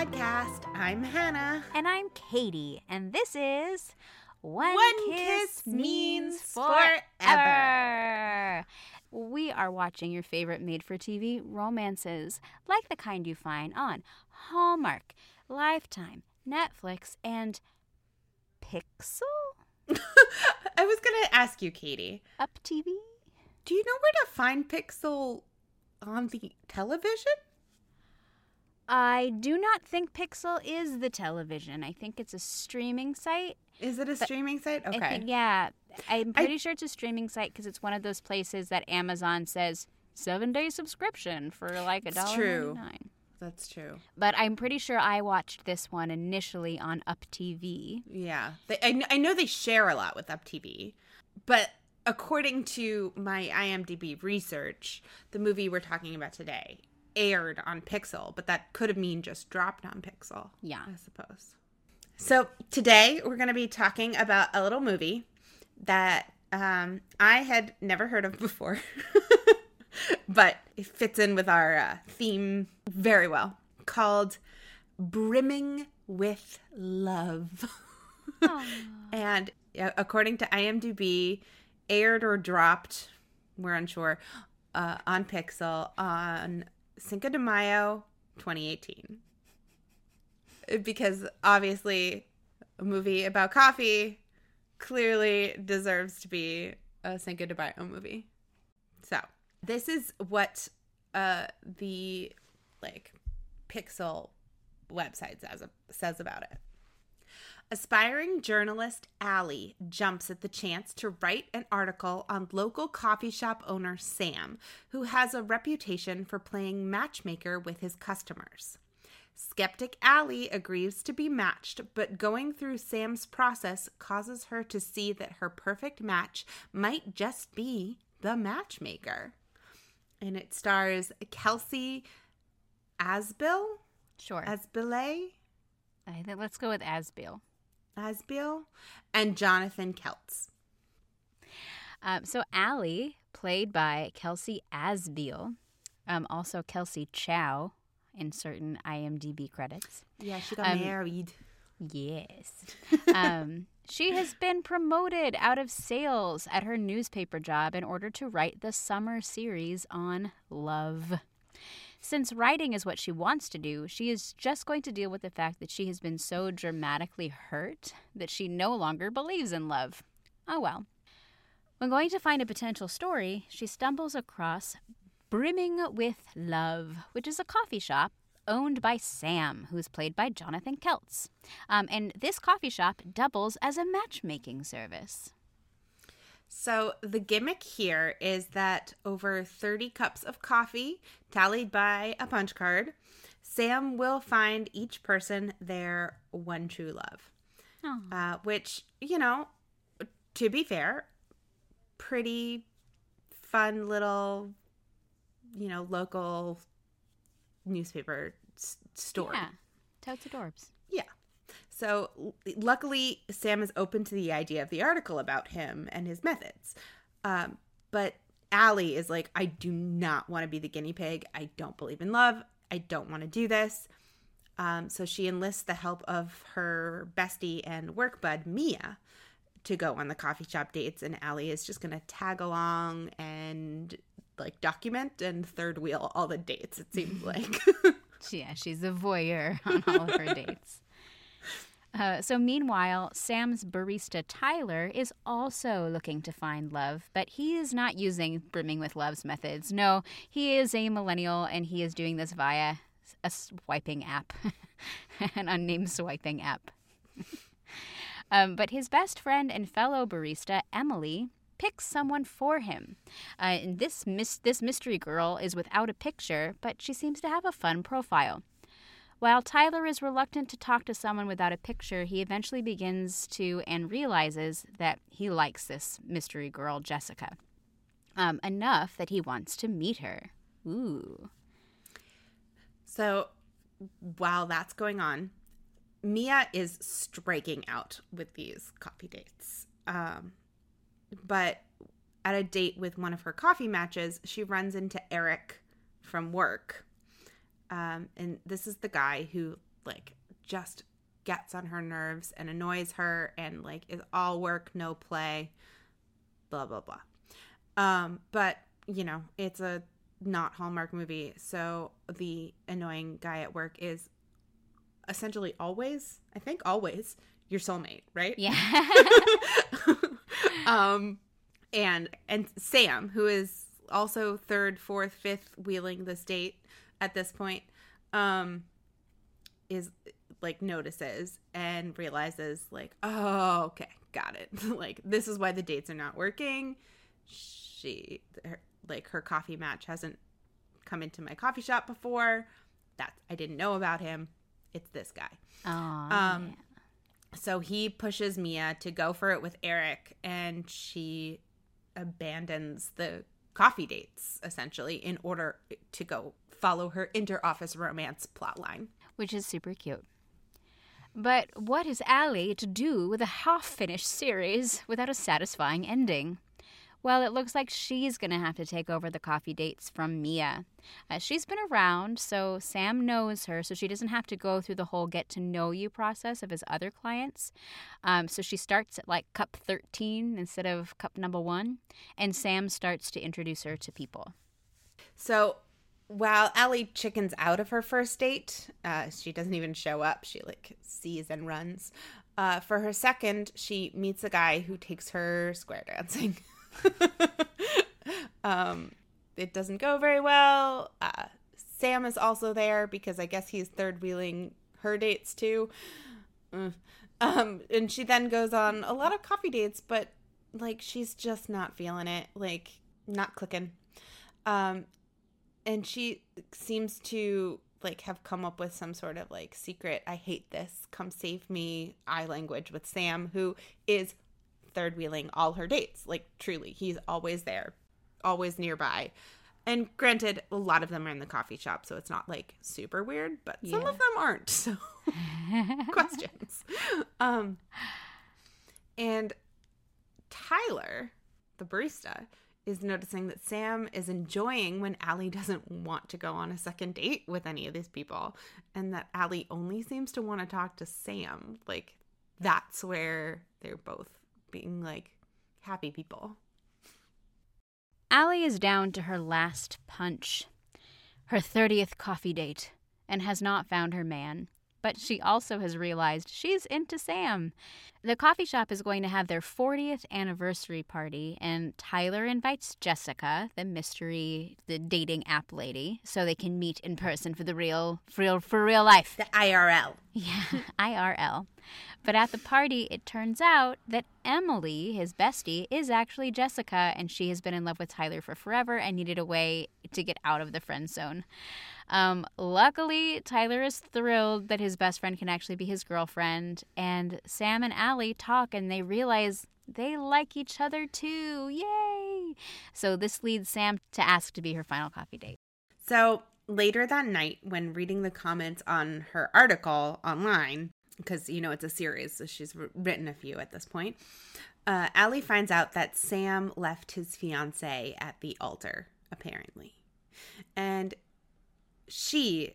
Welcome to the podcast. I'm Hannah. And I'm Katie, and this is One, One Kiss, Kiss Means Means Forever. Forever. We are watching your favorite made for TV romances, like the kind you find on Hallmark, Lifetime, Netflix, and PixL? I was going to ask you, Katie, Up TV? do you know where to find PixL on the television? I do not think PixL is the television. I think it's a streaming site. Is it a streaming site? Okay. I think, yeah, I'm pretty sure it's a streaming site because it's one of those places that Amazon says seven day subscription for like a dollar true. nine. That's true. But I'm pretty sure I watched this one initially on Up TV. Yeah. They, I, I know they share a lot with UpTV, but according to my IMDb research, the movie we're talking about today aired on PixL, but that could have mean just dropped on PixL. Yeah. I suppose. So today we're going to be talking about a little movie that um, I had never heard of before, but it fits in with our uh, theme very well. Called "Brimming with Love," and according to IMDb, aired or dropped, we're unsure, uh, on PixL on Cinco de Mayo, 2018 because obviously a movie about coffee clearly deserves to be a Cinco de Mayo movie. So this is what uh the like PixL website says says about it. Aspiring journalist Allie jumps at the chance to write an article on local coffee shop owner Sam, who has a reputation for playing matchmaker with his customers. Skeptic Allie agrees to be matched, but going through Sam's process causes her to see that her perfect match might just be the matchmaker. And it stars Kelsey Asbill, Sure. Asbille, I think let's go with Asbiel. Asbiel, and Jonathan Keltz. Um, so Allie, played by Kelsey Asbiel, um, also Kelsey Chow in certain IMDb credits. Yeah, she got Um, married. Yes. um, she has been promoted out of sales at her newspaper job in order to write the summer series on love. Since writing is what she wants to do, she is just going to deal with the fact that she has been so dramatically hurt that she no longer believes in love. Oh well. When going to find a potential story, she stumbles across Brimming with Love, which is a coffee shop owned by Sam, who's played by Jonathan Keltz. Um, and this coffee shop doubles as a matchmaking service. So the gimmick here is that over 30 cups of coffee, tallied by a punch card, Sam will find each person their one true love. Oh. Uh, which, you know, to be fair, pretty fun little, you know, local newspaper s- story. Yeah, totes adorbs. So l- luckily, Sam is open to the idea of the article about him and his methods. Um, but Allie is like, I do not want to be the guinea pig. I don't believe in love. I don't want to do this. Um, so she enlists the help of her bestie and work bud, Mia, to go on the coffee shop dates. And Allie is just going to tag along and like document and third wheel all the dates, it seems like. Yeah, she's a voyeur on all of her dates. Uh, so, meanwhile, Sam's barista Tyler is also looking to find love, but he is not using Brimming with Love's methods. No, he is a millennial and he is doing this via a swiping app, an unnamed swiping app. um, but his best friend and fellow barista, Emily, picks someone for him. Uh, and this, mis- this mystery girl is without a picture, but she seems to have a fun profile. While Tyler is reluctant to talk to someone without a picture, he eventually begins to and realizes that he likes this mystery girl, Jessica, um, enough that he wants to meet her. Ooh. So while that's going on, Mia is striking out with these coffee dates. Um, but at a date with one of her coffee matches, she runs into Eric from work. Um, and this is the guy who like just gets on her nerves and annoys her and like is all work, no play, blah blah blah. Um, but you know, it's a not Hallmark movie, so the annoying guy at work is essentially always, I think always your soulmate, right? Yeah. um and and Sam, who is also third, fourth, fifth wheeling the state at this point, um is like notices and realizes like, oh, okay, got it. like this is why the dates are not working. She her, like her coffee match hasn't come into my coffee shop before. That I didn't know about him. It's this guy. Oh, Um, So he pushes Mia to go for it with Eric, and she abandons the coffee dates essentially in order to go follow her inter-office romance plotline. which is super cute. But what is Allie to do with a half finished series without a satisfying ending? Well, it looks like she's going to have to take over the coffee dates from Mia. Uh, she's been around, so Sam knows her, so she doesn't have to go through the whole get to know you process of his other clients. Um, so she starts at like cup 13 instead of cup number one, and Sam starts to introduce her to people. So while Allie chickens out of her first date, uh, she doesn't even show up. She like sees and runs. Uh, for her second, she meets a guy who takes her square dancing. um, it doesn't go very well. Uh, Sam is also there because I guess he's third wheeling her dates too. Mm. Um, and she then goes on a lot of coffee dates, but like she's just not feeling it, like not clicking. Um, and she seems to like have come up with some sort of like secret i hate this come save me eye language with sam who is third wheeling all her dates. Like truly he's always there always nearby. And granted a lot of them are in the coffee shop so it's not like super weird but some of them aren't so questions. Um and tyler the barista is noticing that Sam is enjoying when Allie doesn't want to go on a second date with any of these people, and that Allie only seems to want to talk to Sam. Like, that's where they're both being like happy people. Allie is down to her last punch, her 30th coffee date, and has not found her man. But she also has realized she's into Sam. The coffee shop is going to have their 40th anniversary party, and Tyler invites Jessica, the mystery, the dating app lady, so they can meet in person for the real, for real, for real life. The IRL. Yeah, IRL. But at the party, it turns out that Emily, his bestie, is actually Jessica, and she has been in love with Tyler for forever and needed a way to get out of the friend zone. Um, luckily, Tyler is thrilled that his best friend can actually be his girlfriend, and Sam and Allie talk and they realize they like each other too. Yay! So this leads Sam to ask to be her final coffee date. So later that night, when reading the comments on her article online, because you know it's a series, so she's written a few at this point, uh, Allie finds out that Sam left his fiance at the altar, apparently. And she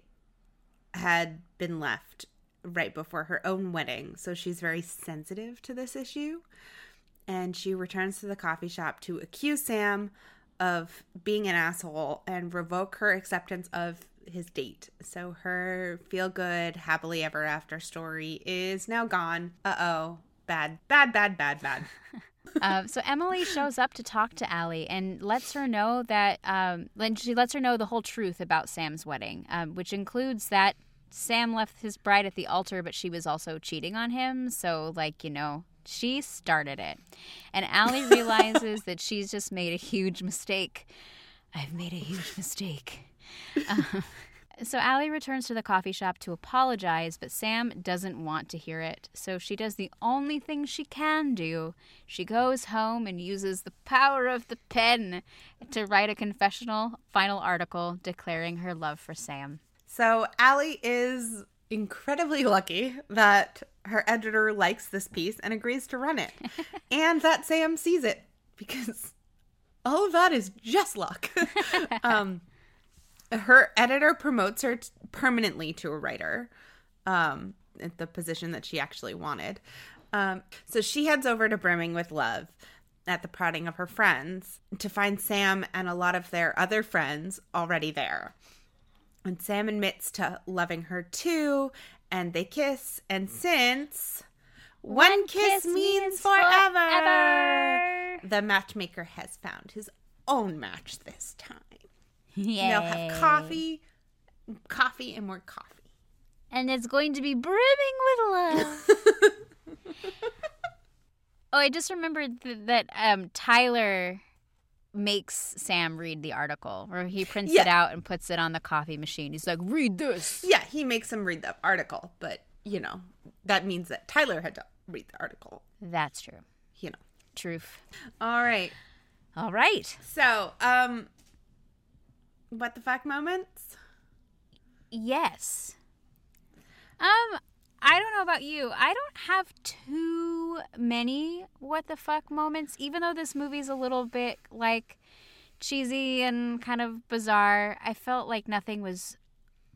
had been left right before her own wedding, so she's very sensitive to this issue. And she returns to the coffee shop to accuse Sam of being an asshole and revoke her acceptance of his date. So her feel good, happily ever after story is now gone. Uh oh. Bad, bad, bad, bad, bad. Um, so Emily shows up to talk to Allie and lets her know that um, she lets her know the whole truth about Sam's wedding, um, which includes that Sam left his bride at the altar, but she was also cheating on him. So, like you know, she started it, and Allie realizes that she's just made a huge mistake. I've made a huge mistake. Uh, so Allie returns to the coffee shop to apologize, but Sam doesn't want to hear it. So she does the only thing she can do. She goes home and uses the power of the pen to write a confessional final article declaring her love for Sam. So Allie is incredibly lucky that her editor likes this piece and agrees to run it, and that Sam sees it because all of that is just luck. um, her editor promotes her permanently to a writer, um, at the position that she actually wanted. Um, so she heads over to Brimming with Love at the prodding of her friends to find Sam and a lot of their other friends already there. And Sam admits to loving her too, and they kiss. And since one, kiss, means forever, forever. the matchmaker has found his own match this time. Yay. They'll have coffee, coffee, and more coffee. And it's going to be brimming with love. oh, I just remembered th- that um, Tyler makes Sam read the article, or he prints it out and puts it on the coffee machine. He's like, read this. Yeah, he makes him read the article, but you know that means that Tyler had to read the article. That's true. You know. Truth. All right. All right. So, um, what the fuck moments? Yes. Um, I don't know about you. I don't have too many what the fuck moments, even though this movie's a little bit like cheesy and kind of bizarre. I felt like nothing was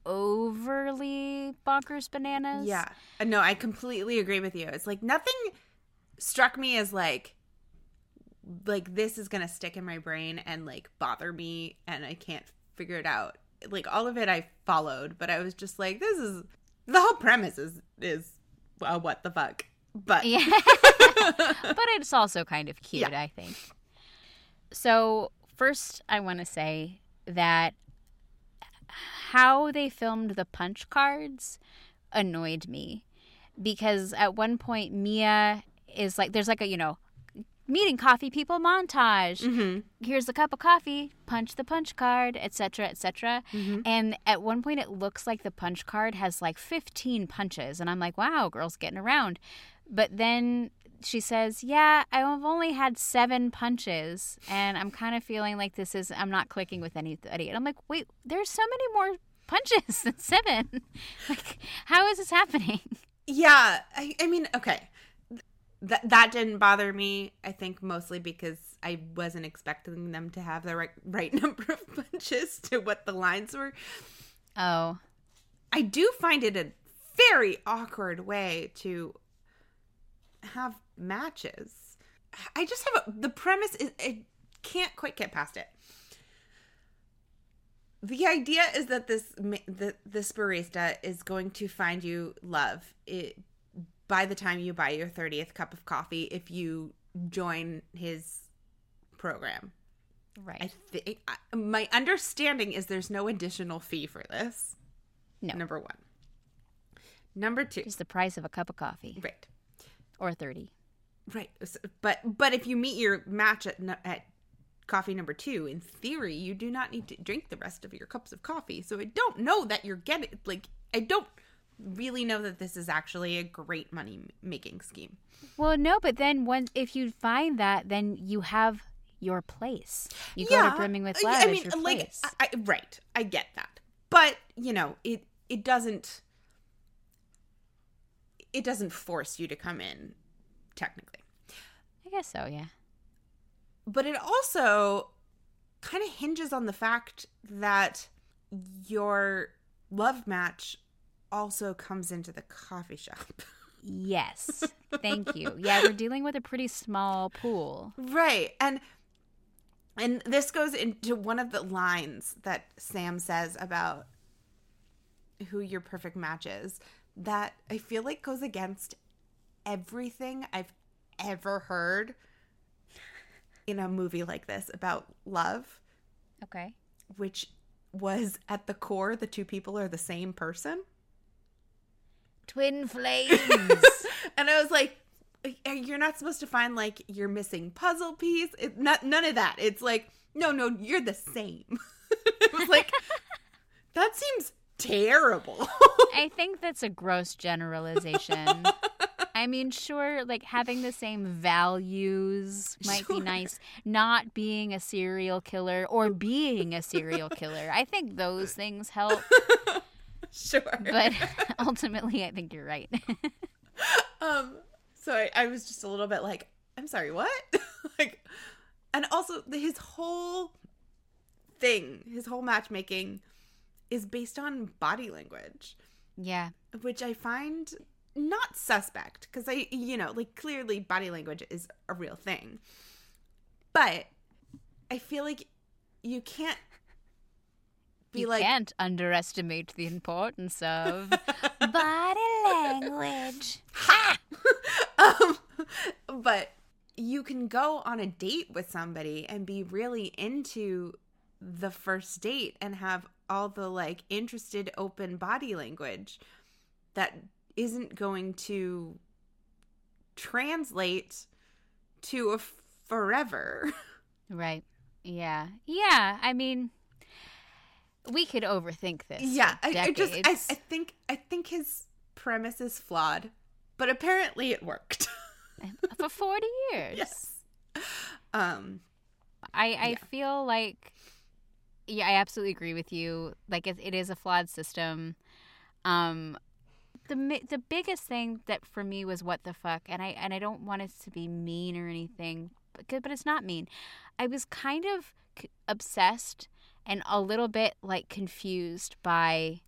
overly bonkers bananas. Yeah. Uh, No, I completely agree with you. It's like nothing struck me as like like this is going to stick in my brain and like bother me and I can't figure it out. Like all of it I followed, but I was just like this is the whole premise is is uh, what the fuck. But Yeah. but it's also kind of cute, Yeah. I think. So, first, I want to say that how they filmed the punch cards annoyed me because at one point, Mia is like, there's like a, you know, meeting coffee people montage. Mhm. Here's a cup of coffee, punch the punch card, etc., etc. Mhm. And at one point, it looks like the punch card has like 15 punches. And I'm like, wow, girl's getting around. But then she says, yeah, I've only had seven punches. And I'm kind of feeling like this is, I'm not clicking with anybody. And I'm like, wait, there's so many more punches than seven. like, how is this happening? Yeah, I, I mean, okay. That that didn't bother me. I think mostly because I wasn't expecting them to have the right right number of punches to what the lines were. Oh, I do find it a very awkward way to have matches. I just have a, the premise is I can't quite get past it. The idea is that this the, this barista is going to find you love it, by the time you buy your 30th cup of coffee if you join his program. right. I think my understanding is there's no additional fee for this. No. Number 1. Number 2. It's the price of a cup of coffee Right. or 30. Right. But but if you meet your match at at coffee number 2, in theory, you do not need to drink the rest of your cups of coffee. So I don't know that you're getting like I don't really know that this is actually a great money making scheme. Well, no, but then when if you find that, then you have your place. You go to brimming with uh, love. I mean, your like, place. I, I, right, I get that, but you know, it it doesn't it doesn't force you to come in, technically, I guess so. Yeah. but it also kind of hinges on the fact that your love match also comes into the coffee shop. Yes. Thank you. Yeah, we're dealing with a pretty small pool. Right. And and this goes into one of the lines that Sam says about who your perfect match is that I feel like goes against everything I've ever heard in a movie like this about love, Okay. which was at the core the two people are the same person. Twin flames. and I was like, eh, eh, you're not supposed to find like your missing puzzle piece. It, not none of that. It's like, no, no, you're the same. it was like, that seems terrible. I think that's a gross generalization. I mean, sure, like having the same values might be nice. Not being a serial killer or being a serial killer. I think those things help. sure, But ultimately, I think you're right. um, so I, I was just a little bit like, I'm sorry, what? like, and also his whole thing, his whole matchmaking is based on body language, Yeah. which I find not suspect because I, you know, like clearly body language is a real thing. But I feel like you can't be you like, can't underestimate the importance of body language. um, but you can go on a date with somebody and be really into the first date and have all the like interested open body language that isn't going to translate to a forever. Right. Yeah. Yeah. I mean, we could overthink this. yeah, I, I just I, I think I think his premise is flawed, but apparently it worked. for 40 years. yes. Um I, I Yeah. feel like, yeah, I absolutely agree with you. Like, it, it is a flawed system. Um, the the biggest thing that for me was what the fuck, and I and I don't want it to be mean or anything, but but it's not mean. I was kind of obsessed and a little bit like confused by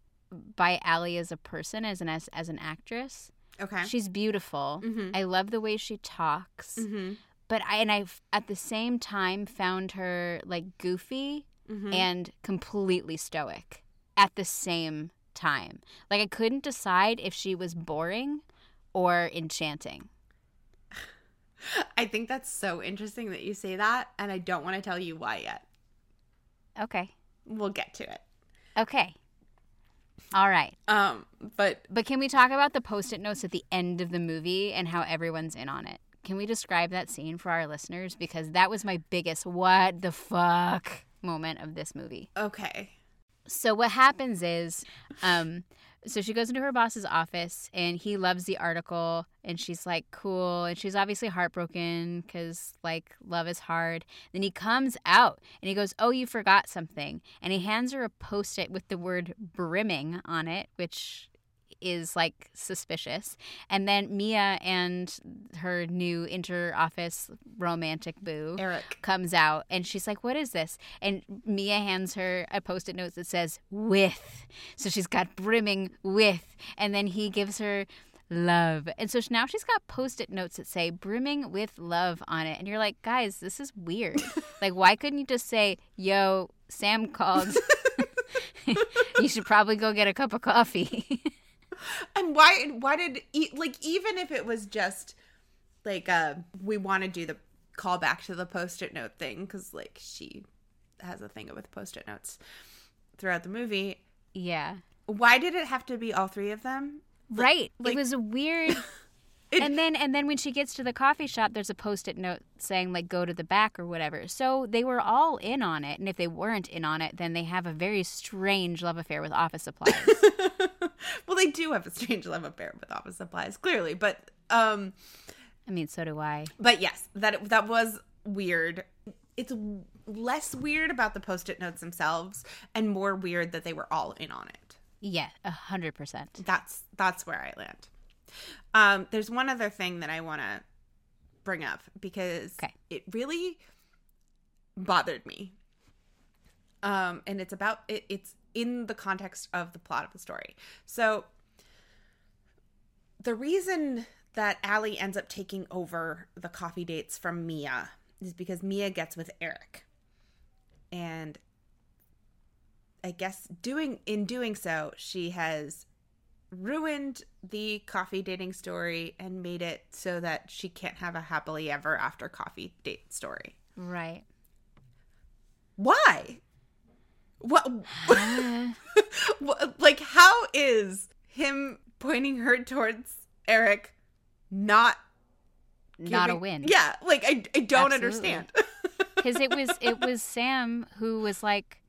by Allie as a person, as an as, as an actress. okay. She's beautiful. Mhm. I love the way she talks Mhm. but I and I at the same time found her like goofy Mhm. and completely stoic at the same time. Like I couldn't decide if she was boring or enchanting. I think that's so interesting that you say that, and I don't want to tell you why yet. Okay. We'll get to it. Okay. All right. Um, but But can we talk about the post-it notes at the end of the movie and how everyone's in on it? Can we describe that scene for our listeners because that was my biggest what the fuck moment of this movie. okay. So what happens is, um, so she goes into her boss's office and he loves the article and she's like, cool. And she's obviously heartbroken because like love is hard. Then he comes out and he goes, oh, you forgot something. And he hands her a post it with the word brimming on it, which is like suspicious. And then Mia and her new inter office romantic boo Eric. comes out and she's like, What is this? And Mia hands her a post it note that says, With. So she's got brimming with. And then he gives her love. And so now she's got post it notes that say brimming with love on it. And you're like, Guys, this is weird. like, why couldn't you just say, Yo, Sam called? you should probably go get a cup of coffee. And why? Why did e- like even if it was just like uh we want to do the call back to the post-it note thing because like she has a thing with post-it notes throughout the movie. yeah. Why did it have to be all three of them? Right. like- it was a weird It- and then and then when she gets to the coffee shop there's a post-it note saying like go to the back or whatever. So they were all in on it and if they weren't in on it then they have a very strange love affair with office supplies. well, they do have a strange love affair with office supplies, clearly, but um, I mean, so do I. but yes, that that was weird. It's less weird about the post-it notes themselves, and more weird that they were all in on it. Yeah, a hundred percent. That's that's where I land. Um, there's one other thing that I want to bring up because Okay. it really bothered me. Um, and it's about it, it's in the context of the plot of the story. So the reason that Allie ends up taking over the coffee dates from Mia is because Mia gets with Eric. And I guess doing in doing so, she has ruined the coffee dating story and made it so that she can't have a happily ever after coffee date story. Right. Why? What? what like how is him pointing her towards Eric not Not a win. Yeah, like I I don't Absolutely. understand. Because it was it was Sam who was like,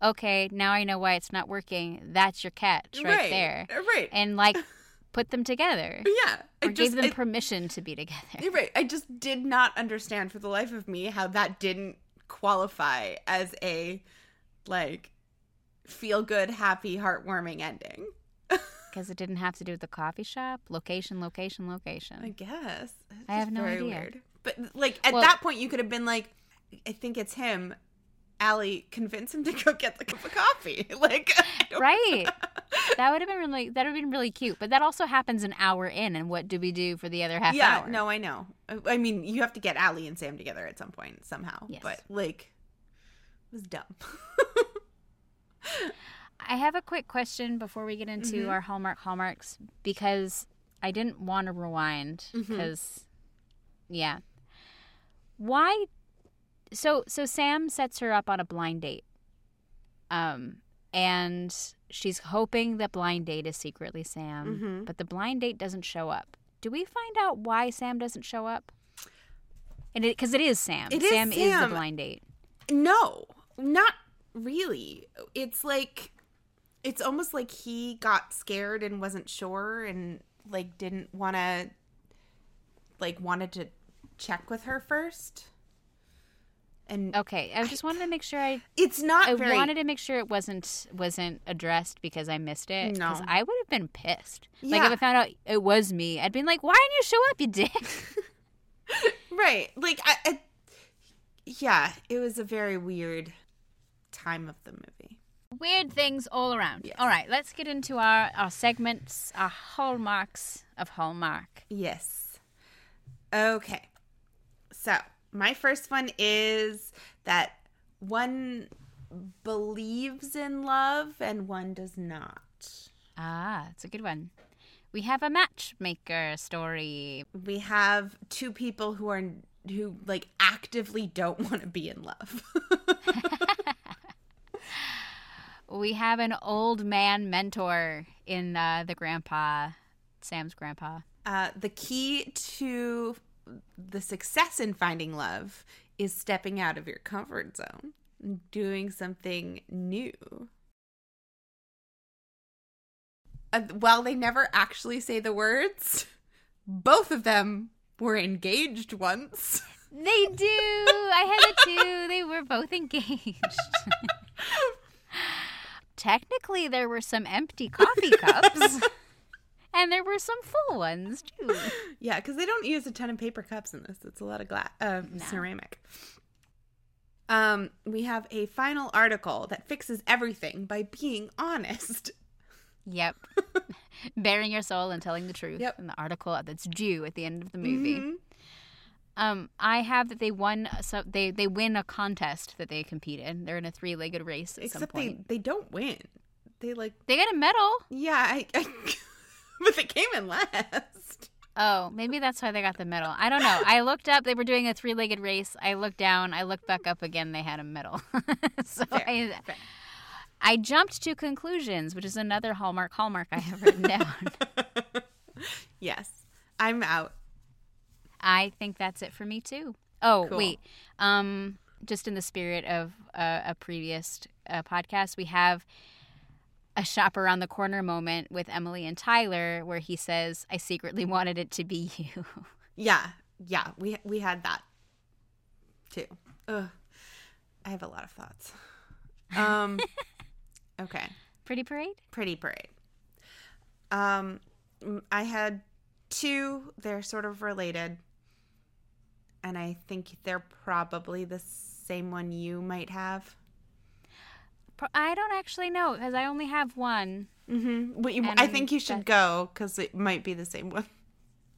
okay, now I know why it's not working. That's your catch right, there, Right. and like put them together yeah. I or gave them I- permission to be together. You're right. I just did not understand for the life of me how that didn't qualify as a like feel good, happy, heartwarming ending. Because it didn't have to do with the coffee shop. Location, location, location. I guess. It's I have no idea. Weird. But like at Well- that point you could have been like I think it's him Allie convince him to go get the cup of coffee. Like, Right. that would have been really that would have been really cute. But that also happens an hour in and what do we do for the other half yeah, hour? no, I know. I- I mean, you have to get Allie and Sam together at some point somehow. Yes. But like, it was dumb. I have a quick question before we get into Mhm. our Hallmark hallmarks because I didn't want to rewind because yeah. Why so so Sam sets her up on a blind date. Um and she's hoping the blind date is secretly Sam, Mhm. but the blind date doesn't show up. Do we find out why Sam doesn't show up? And it because it is Sam. It is Sam is the blind date. no, not really. It's like, it's almost like he got scared and wasn't sure and like didn't want to, like, wanted to check with her first. And Okay, I just wanted to make sure I it's not I very. wanted to make sure it wasn't wasn't addressed because I missed it. Because No. I would have been pissed. Like if I found out it was me, I'd been like, "Why didn't you show up, you dick?" right. Like, I, I. Yeah, it was a very weird time of the movie. Weird things all around. Yes. All right, let's get into our our segments, our hallmarks of Hallmark. Yes. Okay. So, my first one is that one believes in love and one does not. Ah, it's a good one. We have a matchmaker story. We have two people who are who like actively don't want to be in love. We have an old man mentor in uh, the grandpa, Sam's grandpa. uh, the key to the success in finding love is stepping out of your comfort zone, doing something new. Uh, while they never actually say the words, both of them were engaged once. They do. I had it too. They were both engaged. Technically, there were some empty coffee cups, and there were some full ones too. yeah, because they don't use a ton of paper cups in this. It's a lot of glass, uh, ceramic. Um, we have a final article that fixes everything by being honest. Yep. Bearing your soul and telling the truth Yep. in the article that's due at the end of the movie. Mhm. Um, I have that they won. So they they win a contest that they compete in. They're in a three legged race at some Except they they don't win. They like They get a medal. yeah, I, I but they came in last. Oh, maybe that's why they got the medal. I don't know. I looked up. They were doing a three legged race. I looked down. I looked back up again. They had a medal. so Fair, I, fair. I jumped to conclusions, which is another hallmark hallmark I have written down. yes, I'm out. I think that's it for me too. Oh Cool. wait, um, just in the spirit of uh, a previous uh, podcast, we have a shop around the corner moment with Emily and Tyler, where he says, "I secretly wanted it to be you." Yeah, yeah, we we had that too. Ugh, I have a lot of thoughts. Um, okay, Pretty parade. pretty parade. Um, I had two. They're sort of related, and I think they're probably the same one you might have. I don't actually know because I only have one. Mm-hmm. You, I think you should go because it might be the same one.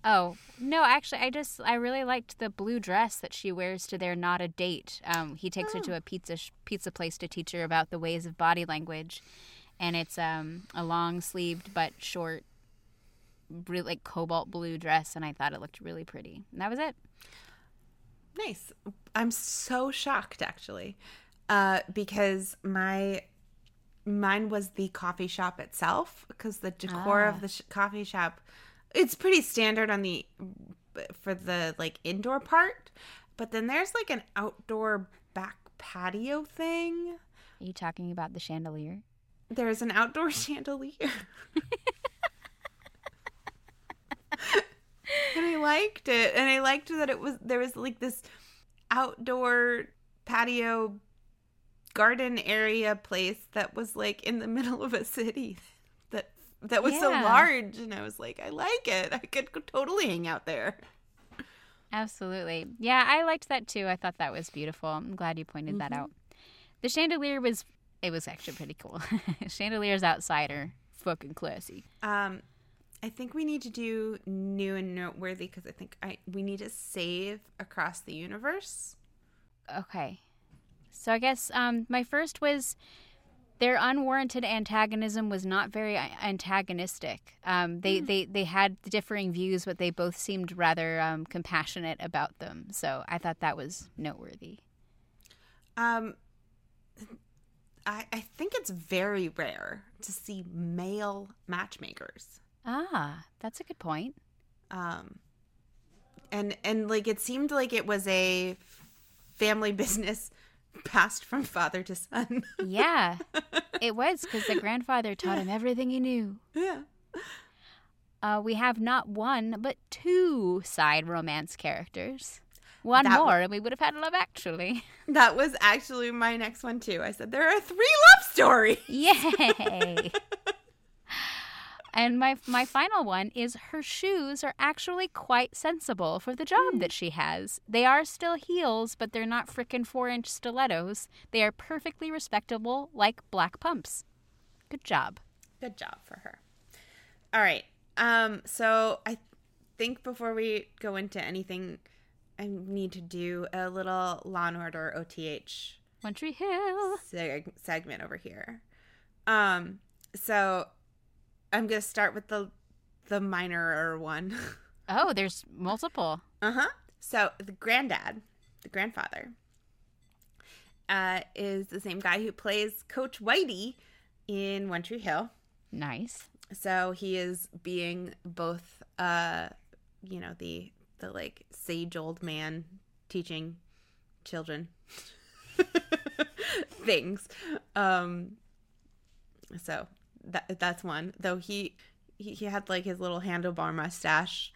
Oh no, actually, I just I really liked the blue dress that she wears to their not a date. Um, he takes her to a pizza sh- pizza place to teach her about the ways of body language, and it's um a long sleeved but short, really like cobalt blue dress, and I thought it looked really pretty. And that was it. Nice. I'm so shocked actually, uh, because my mine was the coffee shop itself because the decor Ah. of the sh- coffee shop it's pretty standard on the for the like indoor part, but then there's like an outdoor back patio thing. Are you talking about the chandelier? There's an outdoor chandelier. and I liked it. And I liked that it was there was like this outdoor patio garden area place that was like in the middle of a city that that was so large and I was like, I like it. I could totally hang out there. Absolutely. Yeah, I liked that too. I thought that was beautiful. I'm glad you pointed that Mhm. out. The chandelier was it was actually pretty cool. Chandelier's outsider, fucking classy. Um, I think we need to do new and noteworthy because I think I we need to save across the universe. Okay. So I guess um, my first was their unwarranted antagonism was not very antagonistic. Um, they, they they had differing views, but they both seemed rather um, compassionate about them. So I thought that was noteworthy. Um, I I think it's very rare to see male matchmakers. Ah, that's a good point. Um, and and like it seemed like it was a family business passed from father to son. Yeah, it was because the grandfather taught him everything he knew. yeah. Uh, we have not one, but two side romance characters. One That- more, and we would have had Love Actually. That was actually my next one too. I said there are three love stories. Yay! And my my final one is her shoes are actually quite sensible for the job that she has. They are still heels, but they're not frickin' four inch stilettos. They are perfectly respectable, like black pumps. Good job. Good job for her. All right. Um so I think before we go into anything I need to do a little Law and Order OTH Tree Hill. seg- segment over here. Um so I'm going to start with the the minor one. Oh, there's multiple. Uh-huh. So the granddad, the grandfather, uh, is the same guy who plays Coach Whitey in One Tree Hill. Nice. So he is being both uh you know, the the like sage old man teaching children things. Um so that that's one. Though he he, he had like his little handlebar mustache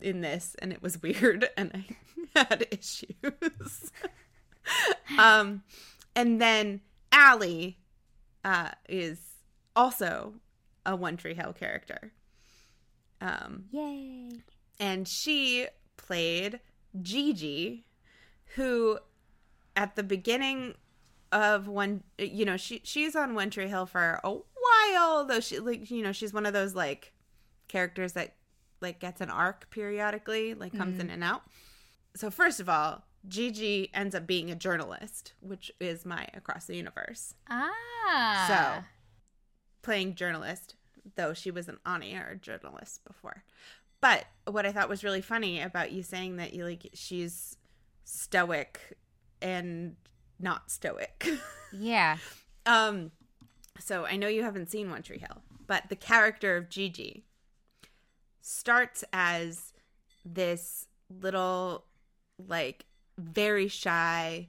in this and it was weird and I had issues. um and then Allie uh is also a One Tree Hill character. Um Yay. and she played Gigi, who at the beginning of one, you know, she she's on One Tree Hill for a while, though she like you know she's one of those like characters that like gets an arc periodically, like comes in and out. So first of all, Gigi ends up being a journalist, which is my Across the Universe. Ah. So, playing journalist, though she was an on-air journalist before. But what I thought was really funny about you saying that you like she's stoic and not stoic. Yeah. um so I know you haven't seen One Tree Hill, but the character of Gigi starts as this little like very shy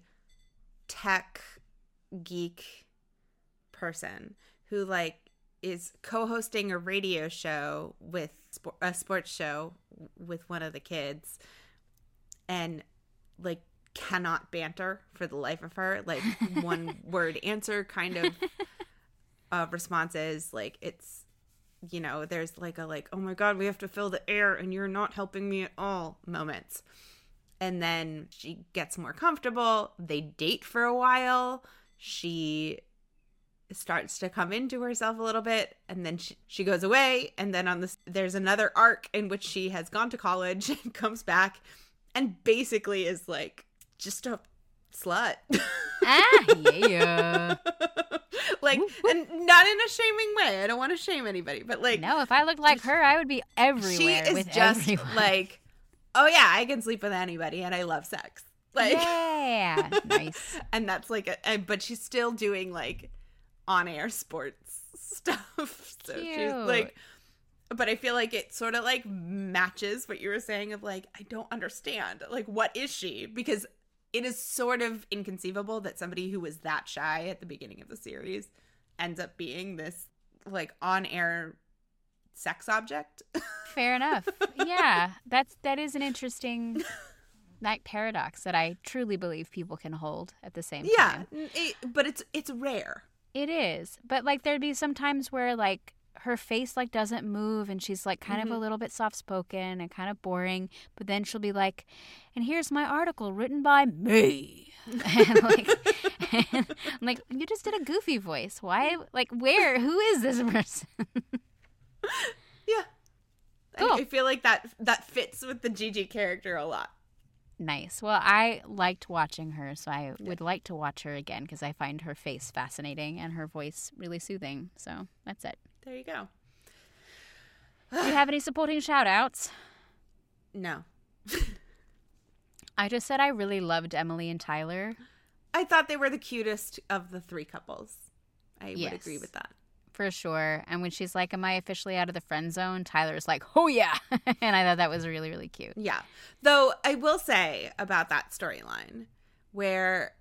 tech geek person who like is co-hosting a radio show with a sports show with one of the kids and like cannot banter for the life of her like one word answer kind of uh responses like it's you know there's like a like oh my god we have to fill the air and you're not helping me at all moments. And then she gets more comfortable. They date for a while. She starts to come into herself a little bit and then she, she goes away. And then on this there's another arc in which she has gone to college and comes back and basically is like just a slut. Ah, yeah. like and not in a shaming way i don't want to shame anybody but like No, if I looked like her, I would be everywhere she is with just everyone. like oh yeah i can sleep with anybody and i love sex like yeah, nice. and that's like a, but she's still doing like on-air sports stuff so she's Cute. like but i feel like it sort of like matches what you were saying of like i don't understand like what is she because it is sort of inconceivable that somebody who was that shy at the beginning of the series ends up being this like on-air sex object Fair enough. Yeah, that's that is an interesting like paradox that I truly believe people can hold at the same yeah time. n- it- but it's it's rare It is. But like there'd be some times where like her face like doesn't move and she's like kind of a Mhm. little bit soft spoken and kind of boring. But then she'll be like, and here's my article written by me. and like, and I'm like, you just did a goofy voice. Why? Like, where? Who is this person? Yeah. I- Cool. I, feel like that that fits with the Gigi character a lot. nice. Well, I liked watching her, so I would like to watch her again because I find her face fascinating and her voice really soothing. So that's it. There you go. Do you have any supporting shout outs? No. I just said I really loved Emily and Tyler. I thought they were the cutest of the three couples. I Yes. would agree with that. For sure. And when she's like, Am I officially out of the friend zone? Tyler's like, Oh, yeah. and I thought that was really, really cute. Yeah. Though I will say about that storyline where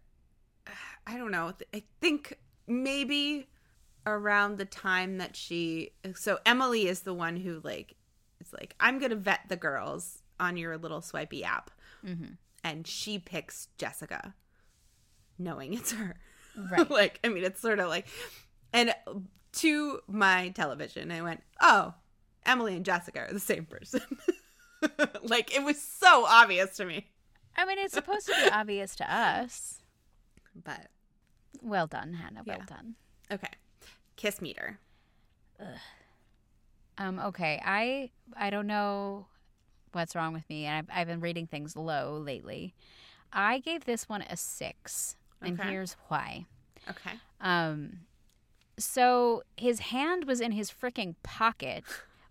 I don't know, I think maybe around the time that she so Emily is the one who like is like I'm going to vet the girls on your little swipey app hmm and she picks Jessica knowing it's her. Right. like I mean it's sort of like and to my television I went, "Oh, Emily and Jessica are the same person." like it was so obvious to me. I mean, it's supposed to be obvious to us. But Well done, Hannah. Well Yeah. done. okay. Kiss meter. Um, okay, I I don't know what's wrong with me, and I've, I've been rating things low lately. I gave this one a six, and Okay. here's why. Okay. Um, so his hand was in his freaking pocket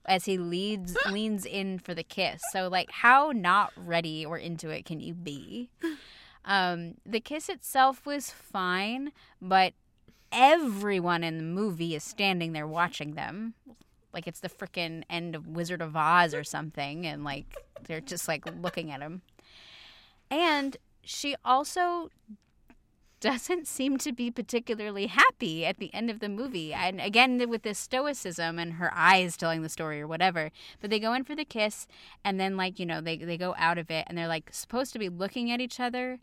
as he leads leans in for the kiss. So like, how not ready or into it can you be? Um, the kiss itself was fine, but everyone in the movie is standing there watching them. Like it's the freaking end of Wizard of Oz or something, and like they're just like looking at him. And she also doesn't seem to be particularly happy at the end of the movie. And again, with this stoicism and her eyes telling the story or whatever. But they go in for the kiss, and then, like, you know, they, they go out of it and they're like supposed to be looking at each other.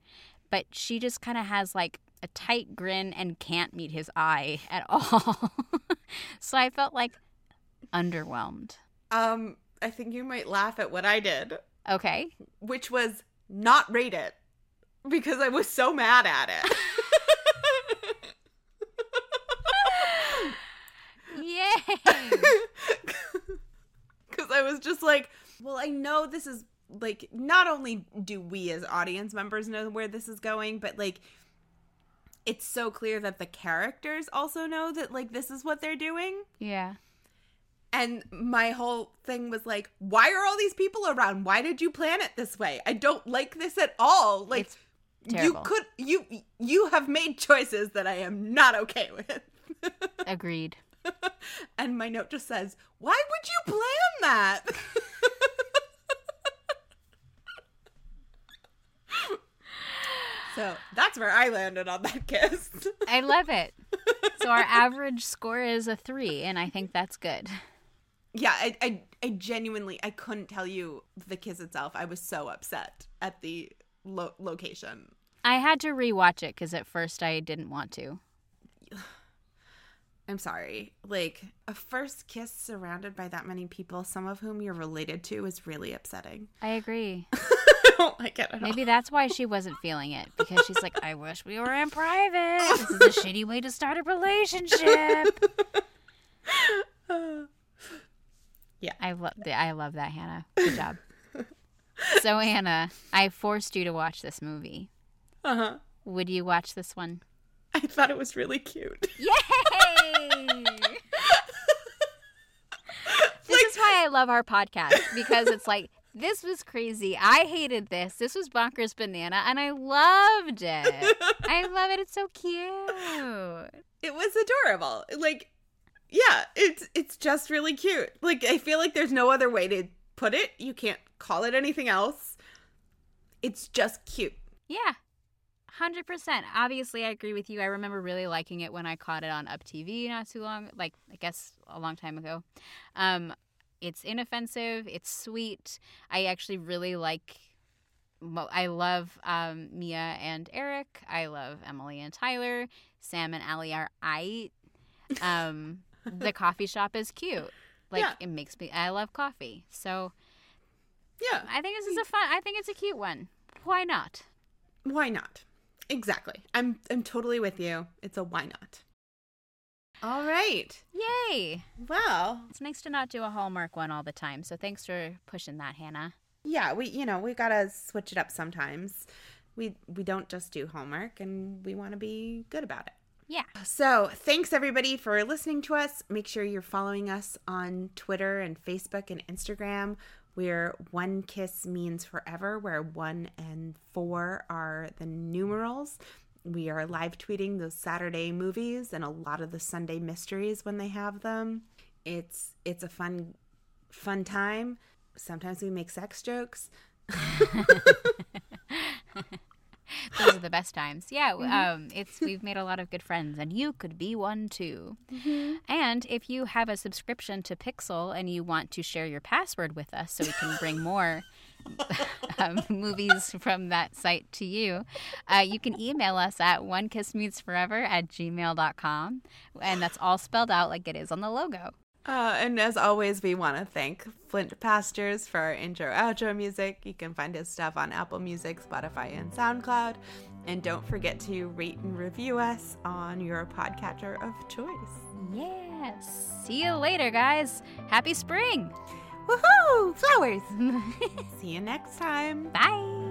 But she just kind of has like a tight grin and can't meet his eye at all. so I felt like underwhelmed. Um I think you might laugh at what I did, Okay. which was not rate it because I was so mad at it. Yay! Because I was just like, well, I know this is like, not only do we as audience members know where this is going, but like, it's so clear that the characters also know that like this is what they're doing. yeah. And my whole thing was like, why are all these people around? Why did you plan it this way? I don't like this at all. Like, It's you could, you, you have made choices that I am not okay with. Agreed. and my note just says, "Why would you plan that?" so that's where I landed on that kiss. I love it. So our average score is a three, and I think that's good. yeah, I, I, I genuinely, I couldn't tell you the kiss itself. I was so upset at the lo- location. I had to rewatch it because at first I didn't want to. I'm sorry. Like a first kiss surrounded by that many people, some of whom you're related to, is really upsetting. I agree. Like it at all. Maybe that's why she wasn't feeling it because she's like, I wish we were in private. This is a shitty way to start a relationship. Yeah. I love I love that, Hannah. Good job. So Hannah, I forced you to watch this movie. Uh huh. Would you watch this one? I thought it was really cute. Yay! this is why I love our podcast because it's like this was crazy. I hated this. This was bonkers banana, and I loved it. I love it. It's so cute. it was adorable. Like, yeah, it's it's just really cute. Like, I feel like there's no other way to put it. You can't call it anything else. It's just cute. Yeah. 100%. Obviously, I agree with you. I remember really liking it when I caught it on Up TV not too long, like I guess a long time ago. Um it's inoffensive, it's sweet. I actually really like I love um, Mia and Eric. I love Emily and Tyler. Sam and Ali are I. Um, the coffee shop is cute. Like Yeah. it makes me I love coffee. So Yeah. I think this is a fun I think it's a cute one. Why not? Why not? Exactly. I'm I'm totally with you. It's a why not. All right. Yay! Well, It's nice to not do a Hallmark one all the time. So thanks for pushing that, Hannah. yeah, we you know, we got to switch it up sometimes. We we don't just do Hallmark and we want to be good about it. Yeah. So, thanks everybody for listening to us. Make sure you're following us on Twitter and Facebook and Instagram. We're One Kiss Means Forever, where one and four are the numerals. We are live tweeting those Saturday movies and a lot of the Sunday mysteries when they have them. It's it's a fun fun time. Sometimes we make sex jokes. Those are the best times. Yeah, um, it's we've made a lot of good friends, and you could be one too. And if you have a subscription to PixL and you want to share your password with us, so we can bring more um, movies from that site to you, uh, you can email us at onekissmeansforever at gmail.com. and that's all spelled out like it is on the logo. Uh, and as always, we want to thank Flint Pastures for our intro outro music. You can find his stuff on Apple Music, Spotify, and SoundCloud. And don't forget to rate and review us on your podcatcher of choice. Yes. See you later, guys. Happy spring. Woohoo! Flowers! See you next time. Bye.